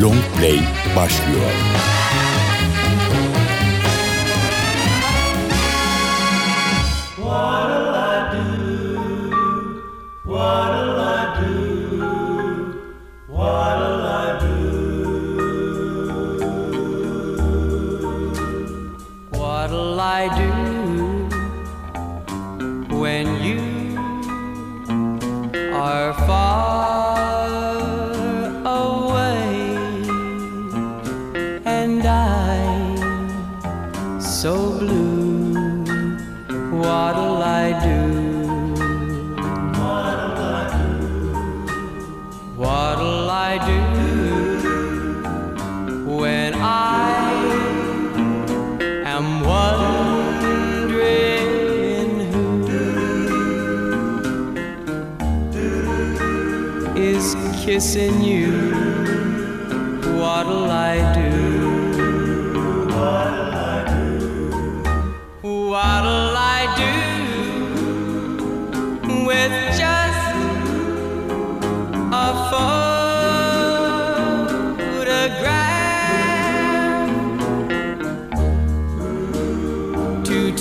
Long Play başlıyor.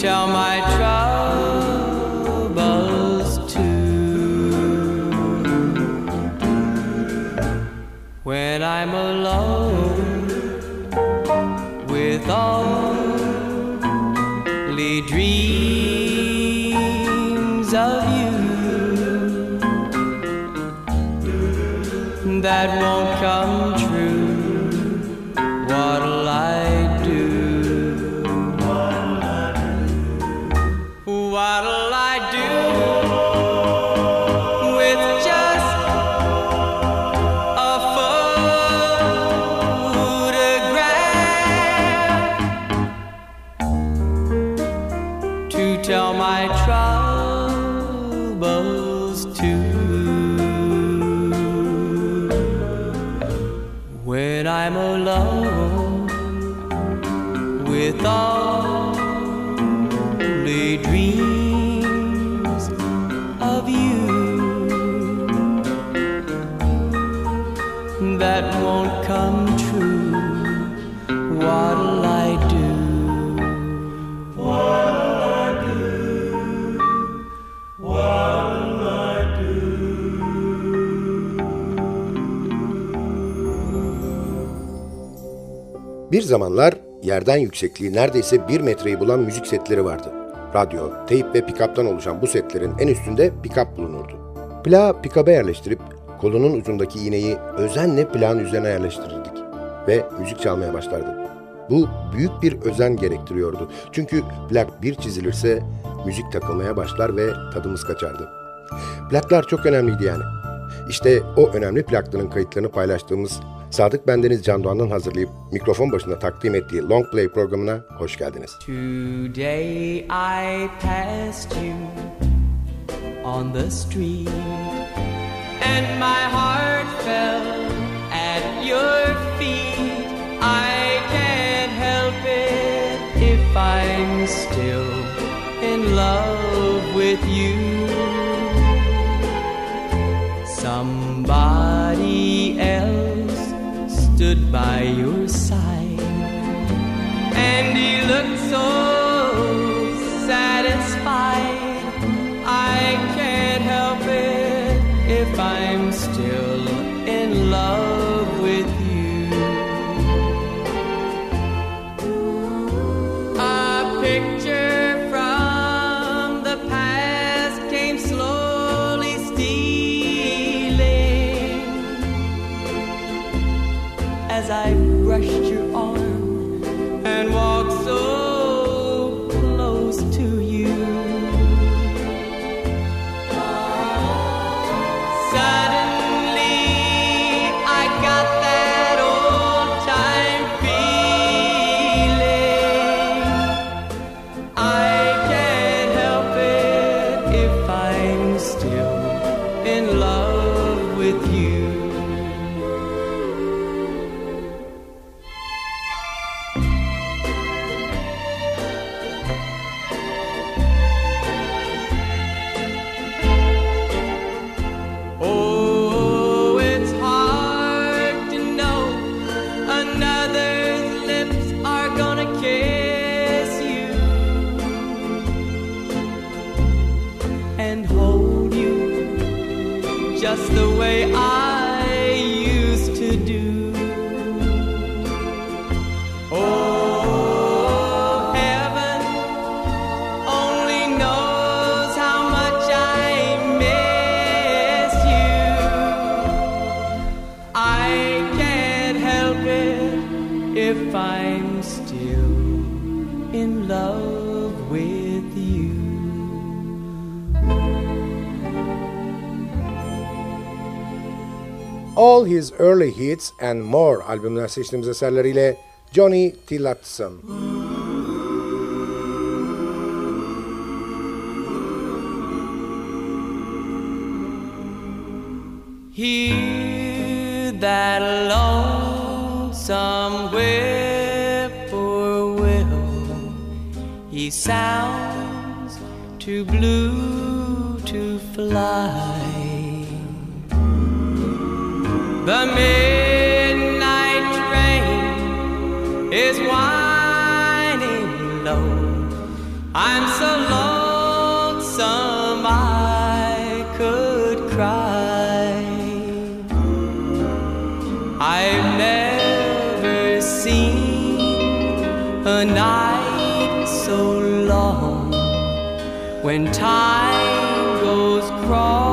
Tell my troubles to when I'm alone with only dreams of you that won't come Bir zamanlar yerden yüksekliği neredeyse bir metreyi bulan müzik setleri vardı. Radyo, teyp ve pikaptan oluşan bu setlerin en üstünde pikap bulunurdu. Plağı pikaba yerleştirip kolunun ucundaki iğneyi özenle plağın üzerine yerleştirirdik ve müzik çalmaya başlardı. Bu büyük bir özen gerektiriyordu. Çünkü plak bir çizilirse müzik takılmaya başlar ve tadımız kaçardı. Plaklar çok önemliydi yani. İşte o önemli plakların kayıtlarını paylaştığımız Sadık Bendeniz Can Doğan'ın hazırlayıp mikrofon başında takdim ettiği Long Play programına hoş geldiniz. Today I passed you on the street and my heart fell at your feet. I can't help it if I'm still in love with you. Somebody stood by your side, and he looked so his early hits and more albümler seçtiğimiz eserleriyle Johnny Tillotson. Hear that lonesome whippoorwill He sounds too blue to fly. The midnight train is whining low. I'm so lonesome I could cry. I've never seen a night so long when time goes crawling.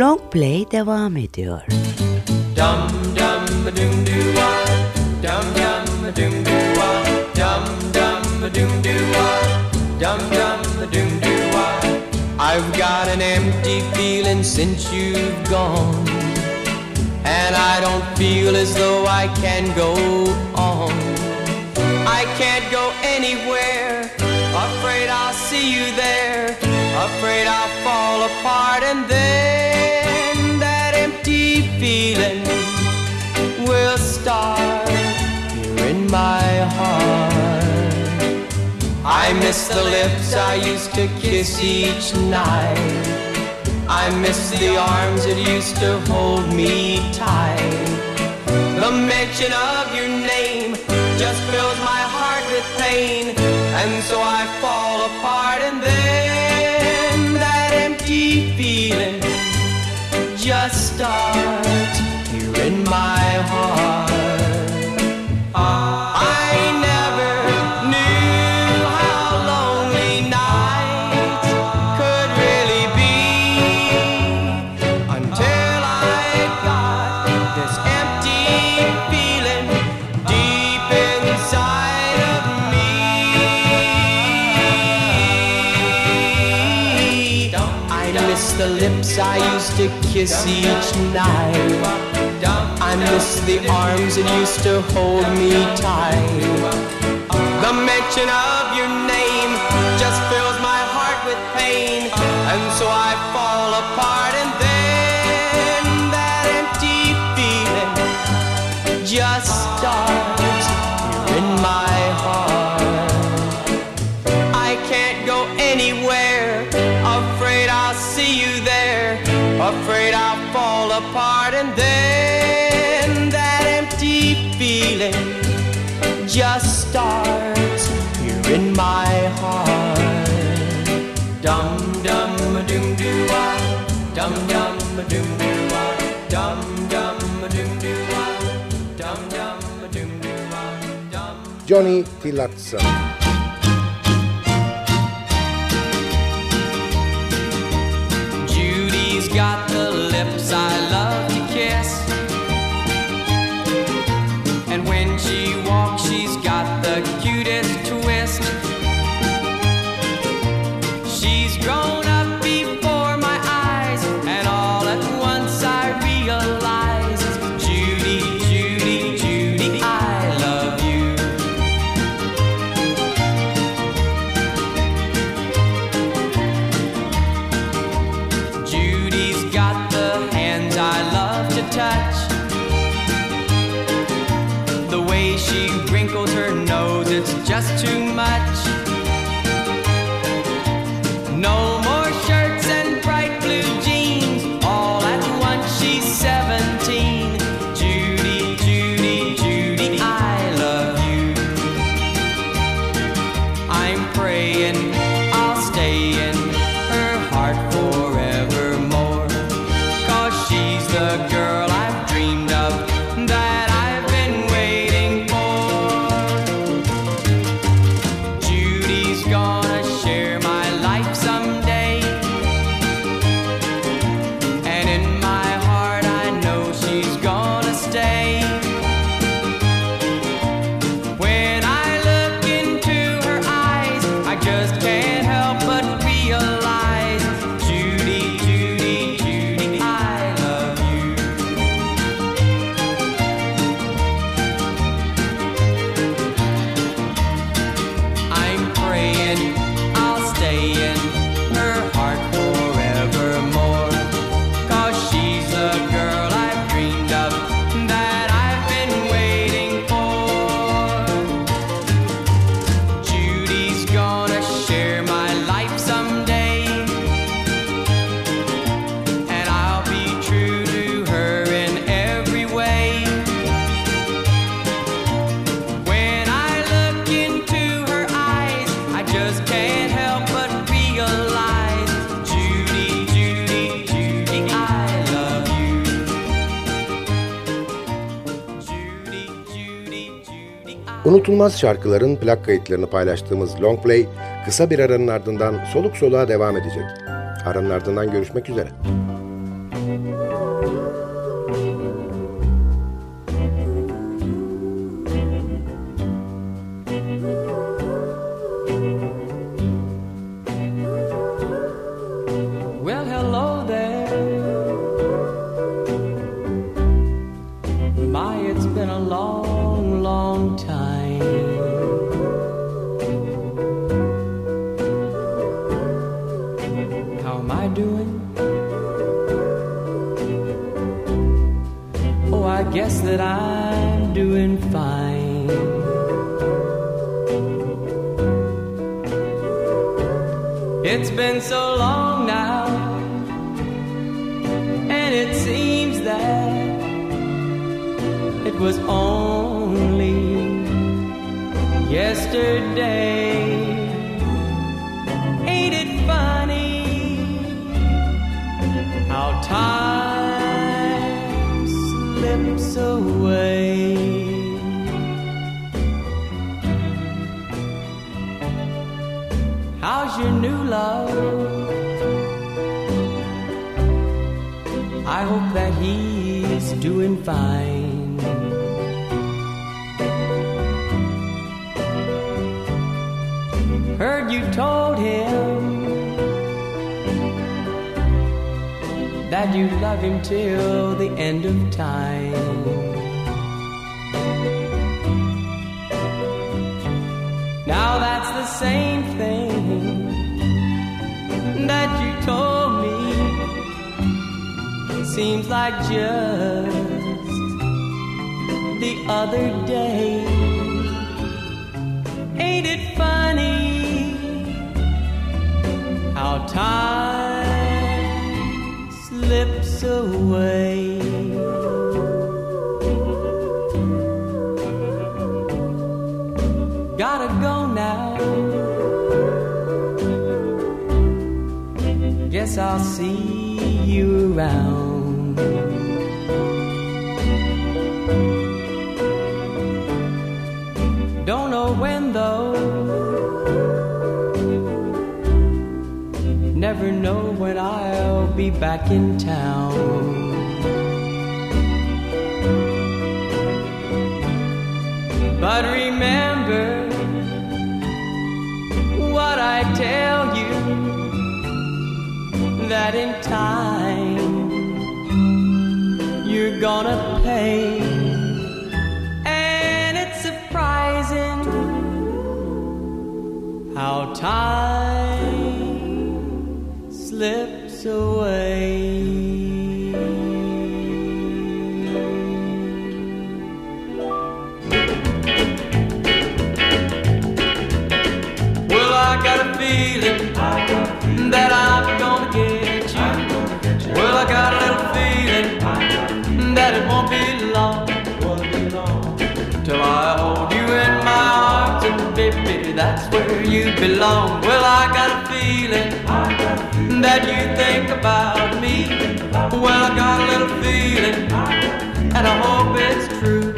Long Play devam ediyor. Dum dum dum dum dum dum dum dum dum dum dum dum dum I've got an empty feeling since you've gone. And I don't feel as though I can go on. I can't go anywhere. Afraid I'll see you there. Afraid I'll fall apart and then I miss the lips I used to kiss each night. I miss the arms that used to hold me tight. The mention of your name just fills my heart with pain. And so I fall apart and then that empty feeling just stops. to kiss each night. I miss the arms that used to hold me tight. The mention of your name. Johnny Tillotson. got the lips I Unutulmaz şarkıların plak kayıtlarını paylaştığımız Long Play kısa bir aranın ardından soluk soluğa devam edecek. Aranın ardından görüşmek üzere. Heard you told him that you love him till the end of time. Now that's the same thing that you told me. Seems like just the other day. Ain't it funny how time slips away? Gotta go now. Guess I'll see you around. Never know when I'll be back in town. But remember what I tell you that in time you're gonna pay. And it's surprising how time you belong. Well, I got a feeling that you think about me. Well, I got a little feeling, and I hope it's true.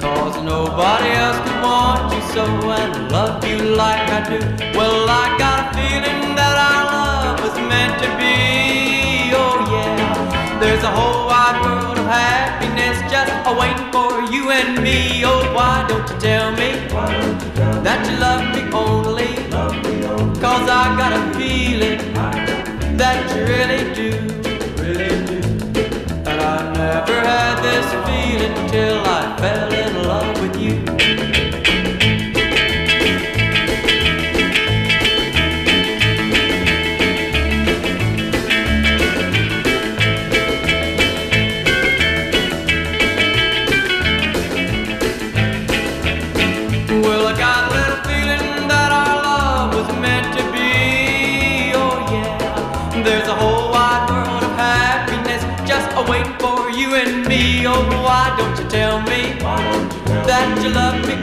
Cause nobody else could want you so and love you like I do. Well, I got a feeling that our love was meant to be. Oh, yeah. There's a whole wide world happiness just a waiting for you and me. Oh, why don't you tell me that you love me only? Cause I got a feeling that you really do.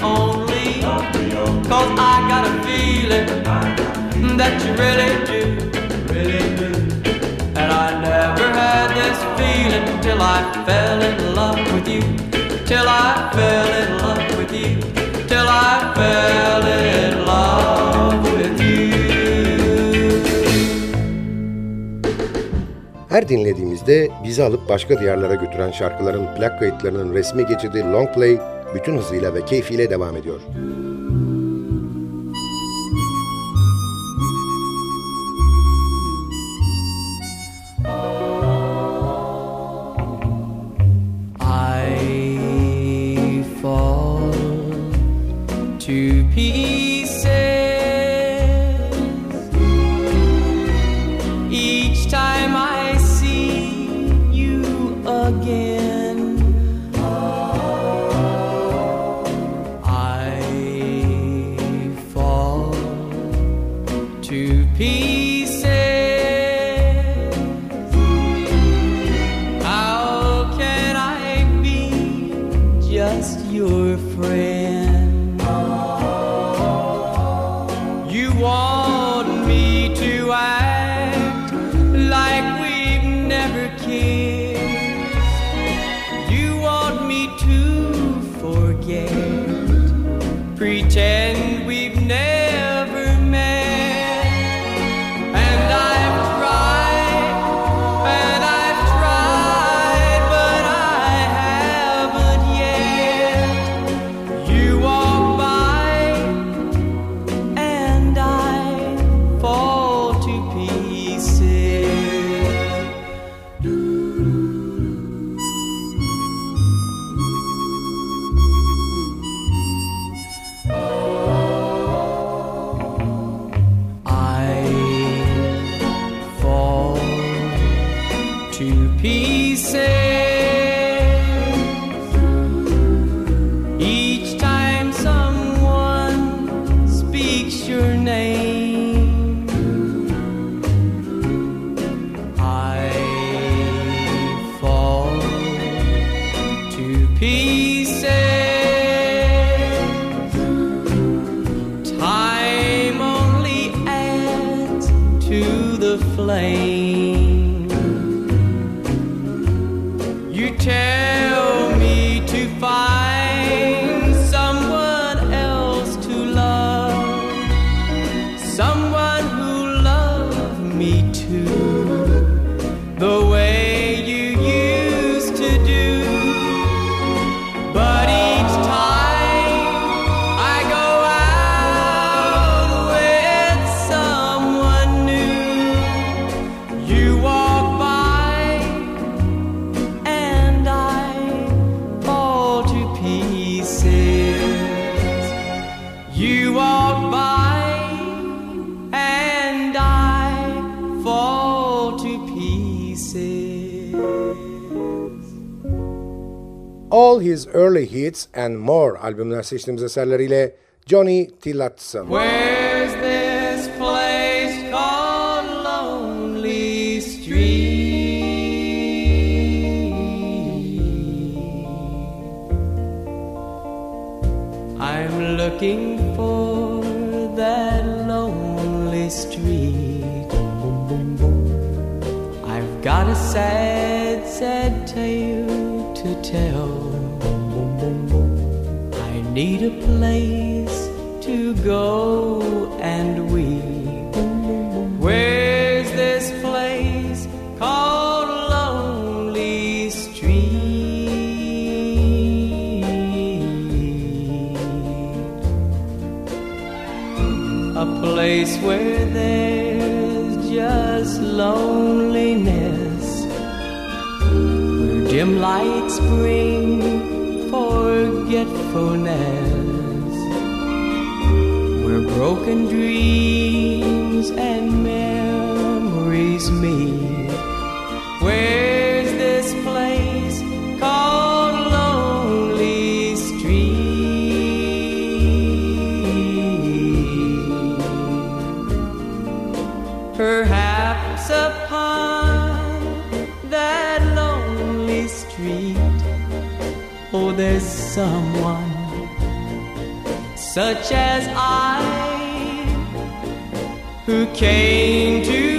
Only? Cause I got a feeling that you really do. And I never had this feeling till I fell in love with you. Till I fell in love with you. Till I fell in love with you. Her dinlediğimizde bizi alıp başka diyarlara götüren şarkıların plak kayıtlarının resmi geçidi Long Play bütün hızıyla ve keyfiyle devam ediyor. I fall to pieces pieces All His Early Hits and More albümünden seçtiğimiz eserleriyle Johnny Tillotson. Where's this place called Lonely Street? I'm looking need a place to go and weep. Where's this place called Lonely Street? A place where there's just loneliness, where dim lights bring forgetfulness, where broken dreams and memories meet. Where's there's someone such as I who came to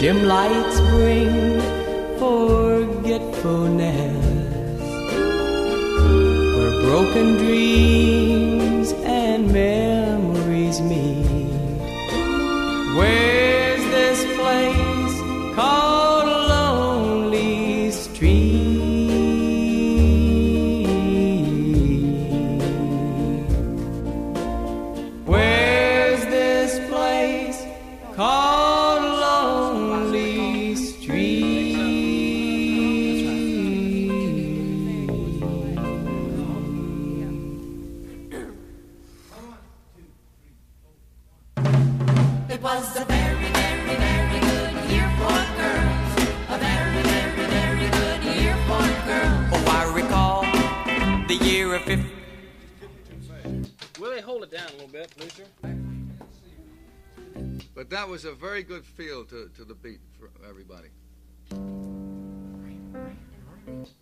dim lights bring It was a very, very, very good year for girls. A very, very, very good year for girls. Oh, I recall the year of 50. Will they hold it down a little bit, Lucifer? But that was a very good feel to, to the beat for everybody.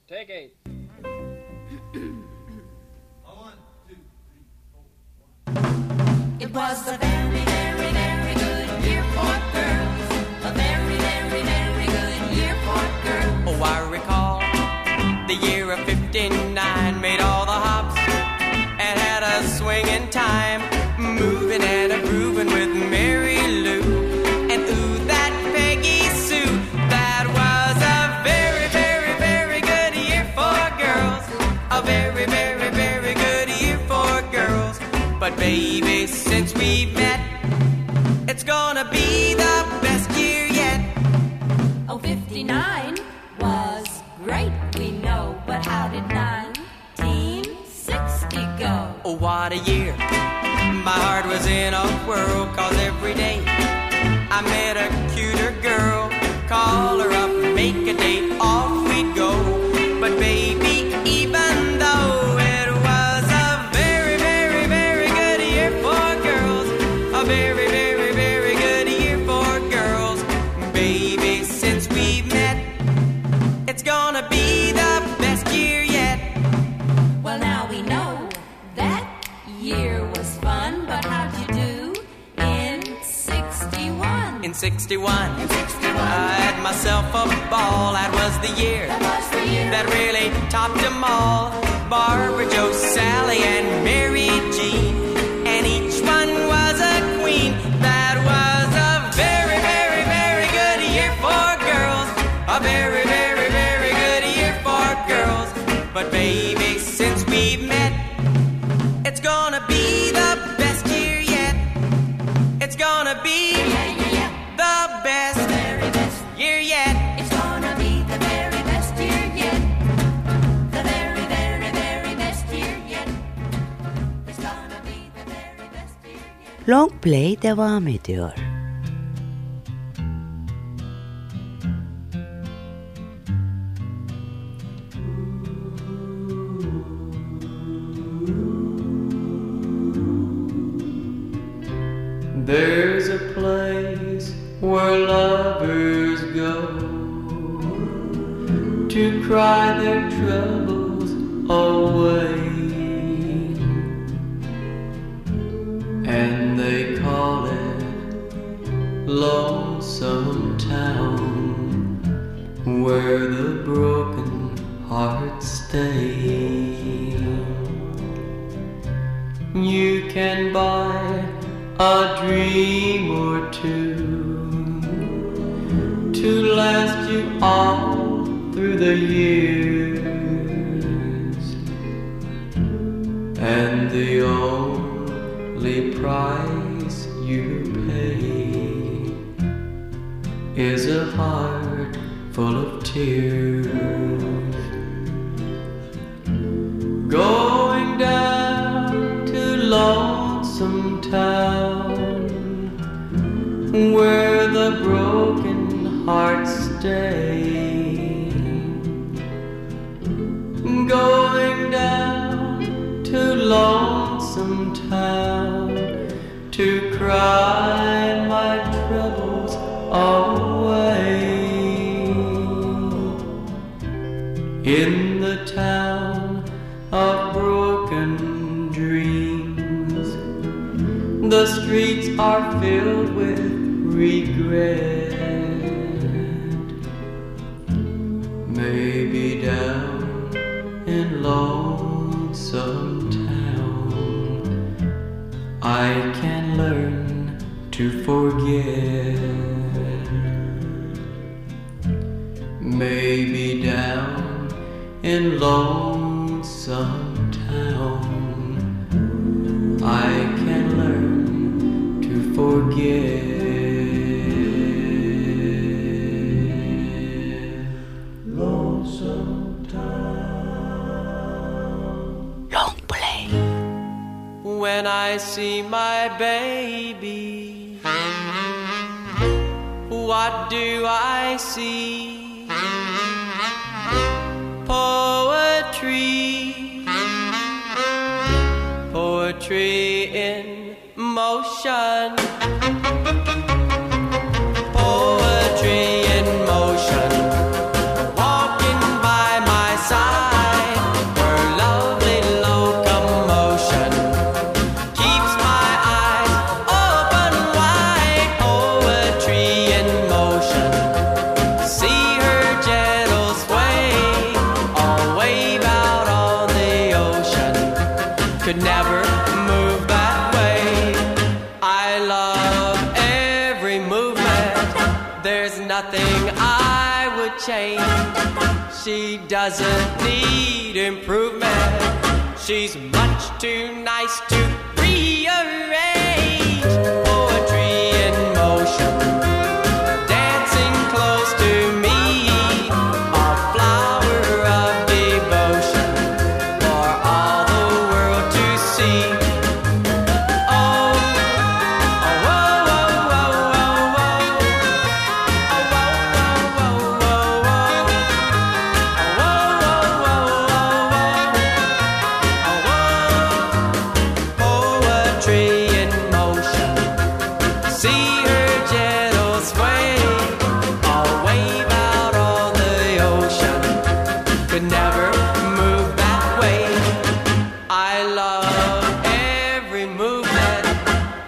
Take eight. It was a very, very, very baby, since we met, gonna be the best year yet. Oh, 59 was great, we know. But how did 1960 go? Oh, what a year. My heart was in a whirl, cause every day I met a cuter girl. Call her up, make a date, 61? In 61, In 61. I had myself a ball. That was the year That was the year. that really topped them all. Barbara, Joe, Sally, and Mary Jean. And each one was a queen. That was a very, very, very good year for girls. A very, very, very good year for girls. But baby, Long Play devam ediyor. There's a place where lovers go to cry their troubles in the town of broken dreams. The streets are filled with regret. Maybe down in lonesome town, I can to forget. Maybe down in lonesome town, I can learn to forget. Lonesome Long Play. when I see my baby. What do I see? Doesn't need improvement. She's much too nice to rearrange. Poetry in motion,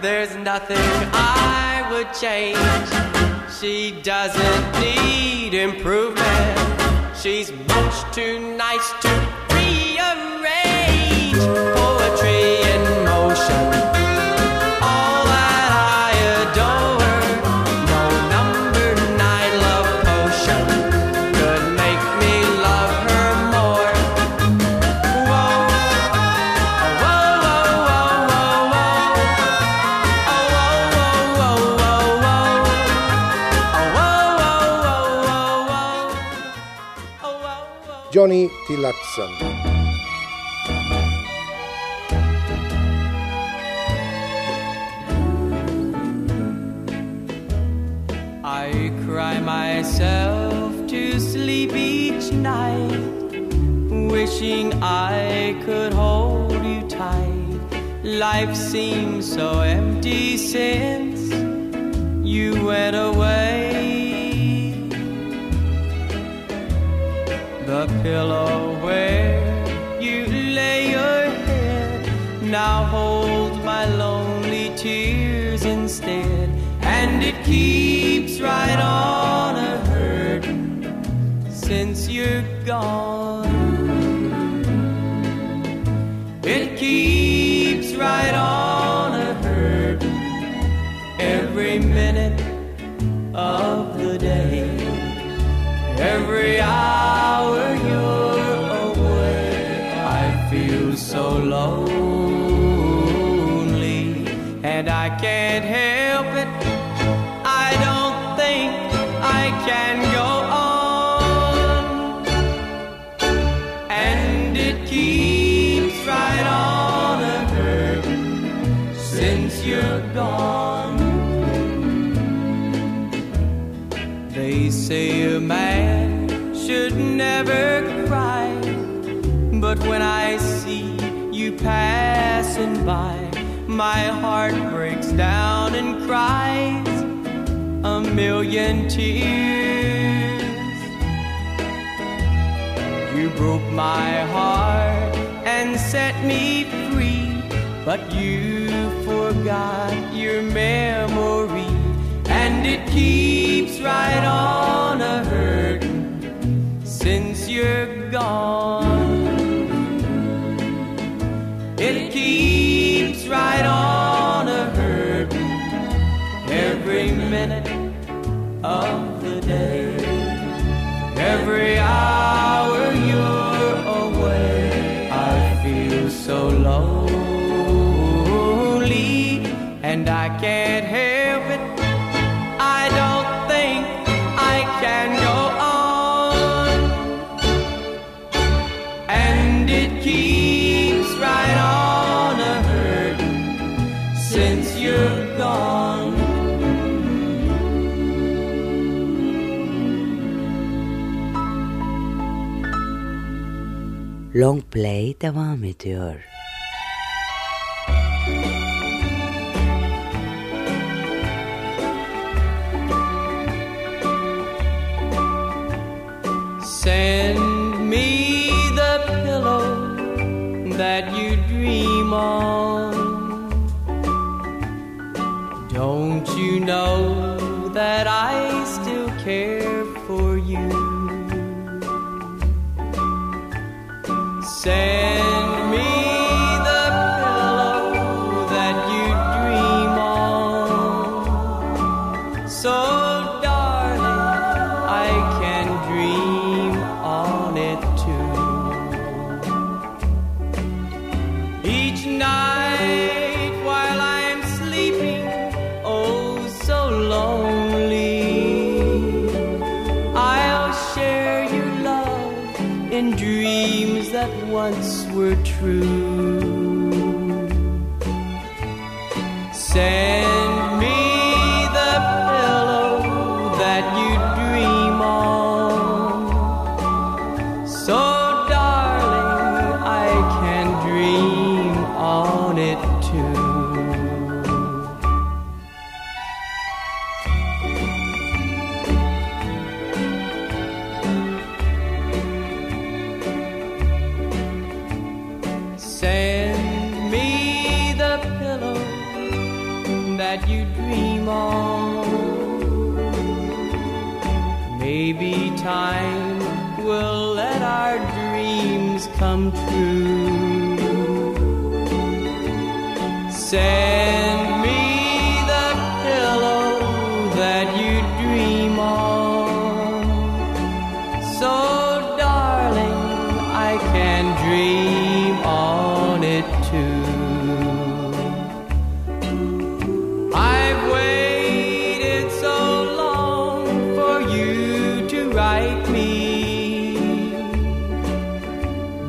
There's nothing I would change. She doesn't need improvement. She's much too nice to Johnny Tillotson. I cry myself to sleep each night, wishing I could hold you tight. Life seems so empty since you went away. Pillow where you lay your head now hold my lonely tears instead, and it keeps right on a hurting since you're gone. It keeps right on a hurting every minute of the day. Every hour when I see you passing by, my heart breaks down and cries a million tears. You broke my heart and set me free, but you forgot your memory, and it keeps right on a hurting since you're gone. It keeps right on a hurting every minute of the day. Every hour you're away, I feel so lonely, and I can't help Long Play devam ediyor. Send me the pillow that you dream on. Don't you know that I still care Send through. dream on it too. I've waited so long for you to write me,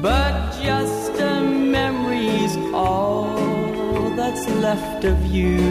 but just a memory's all that's left of you.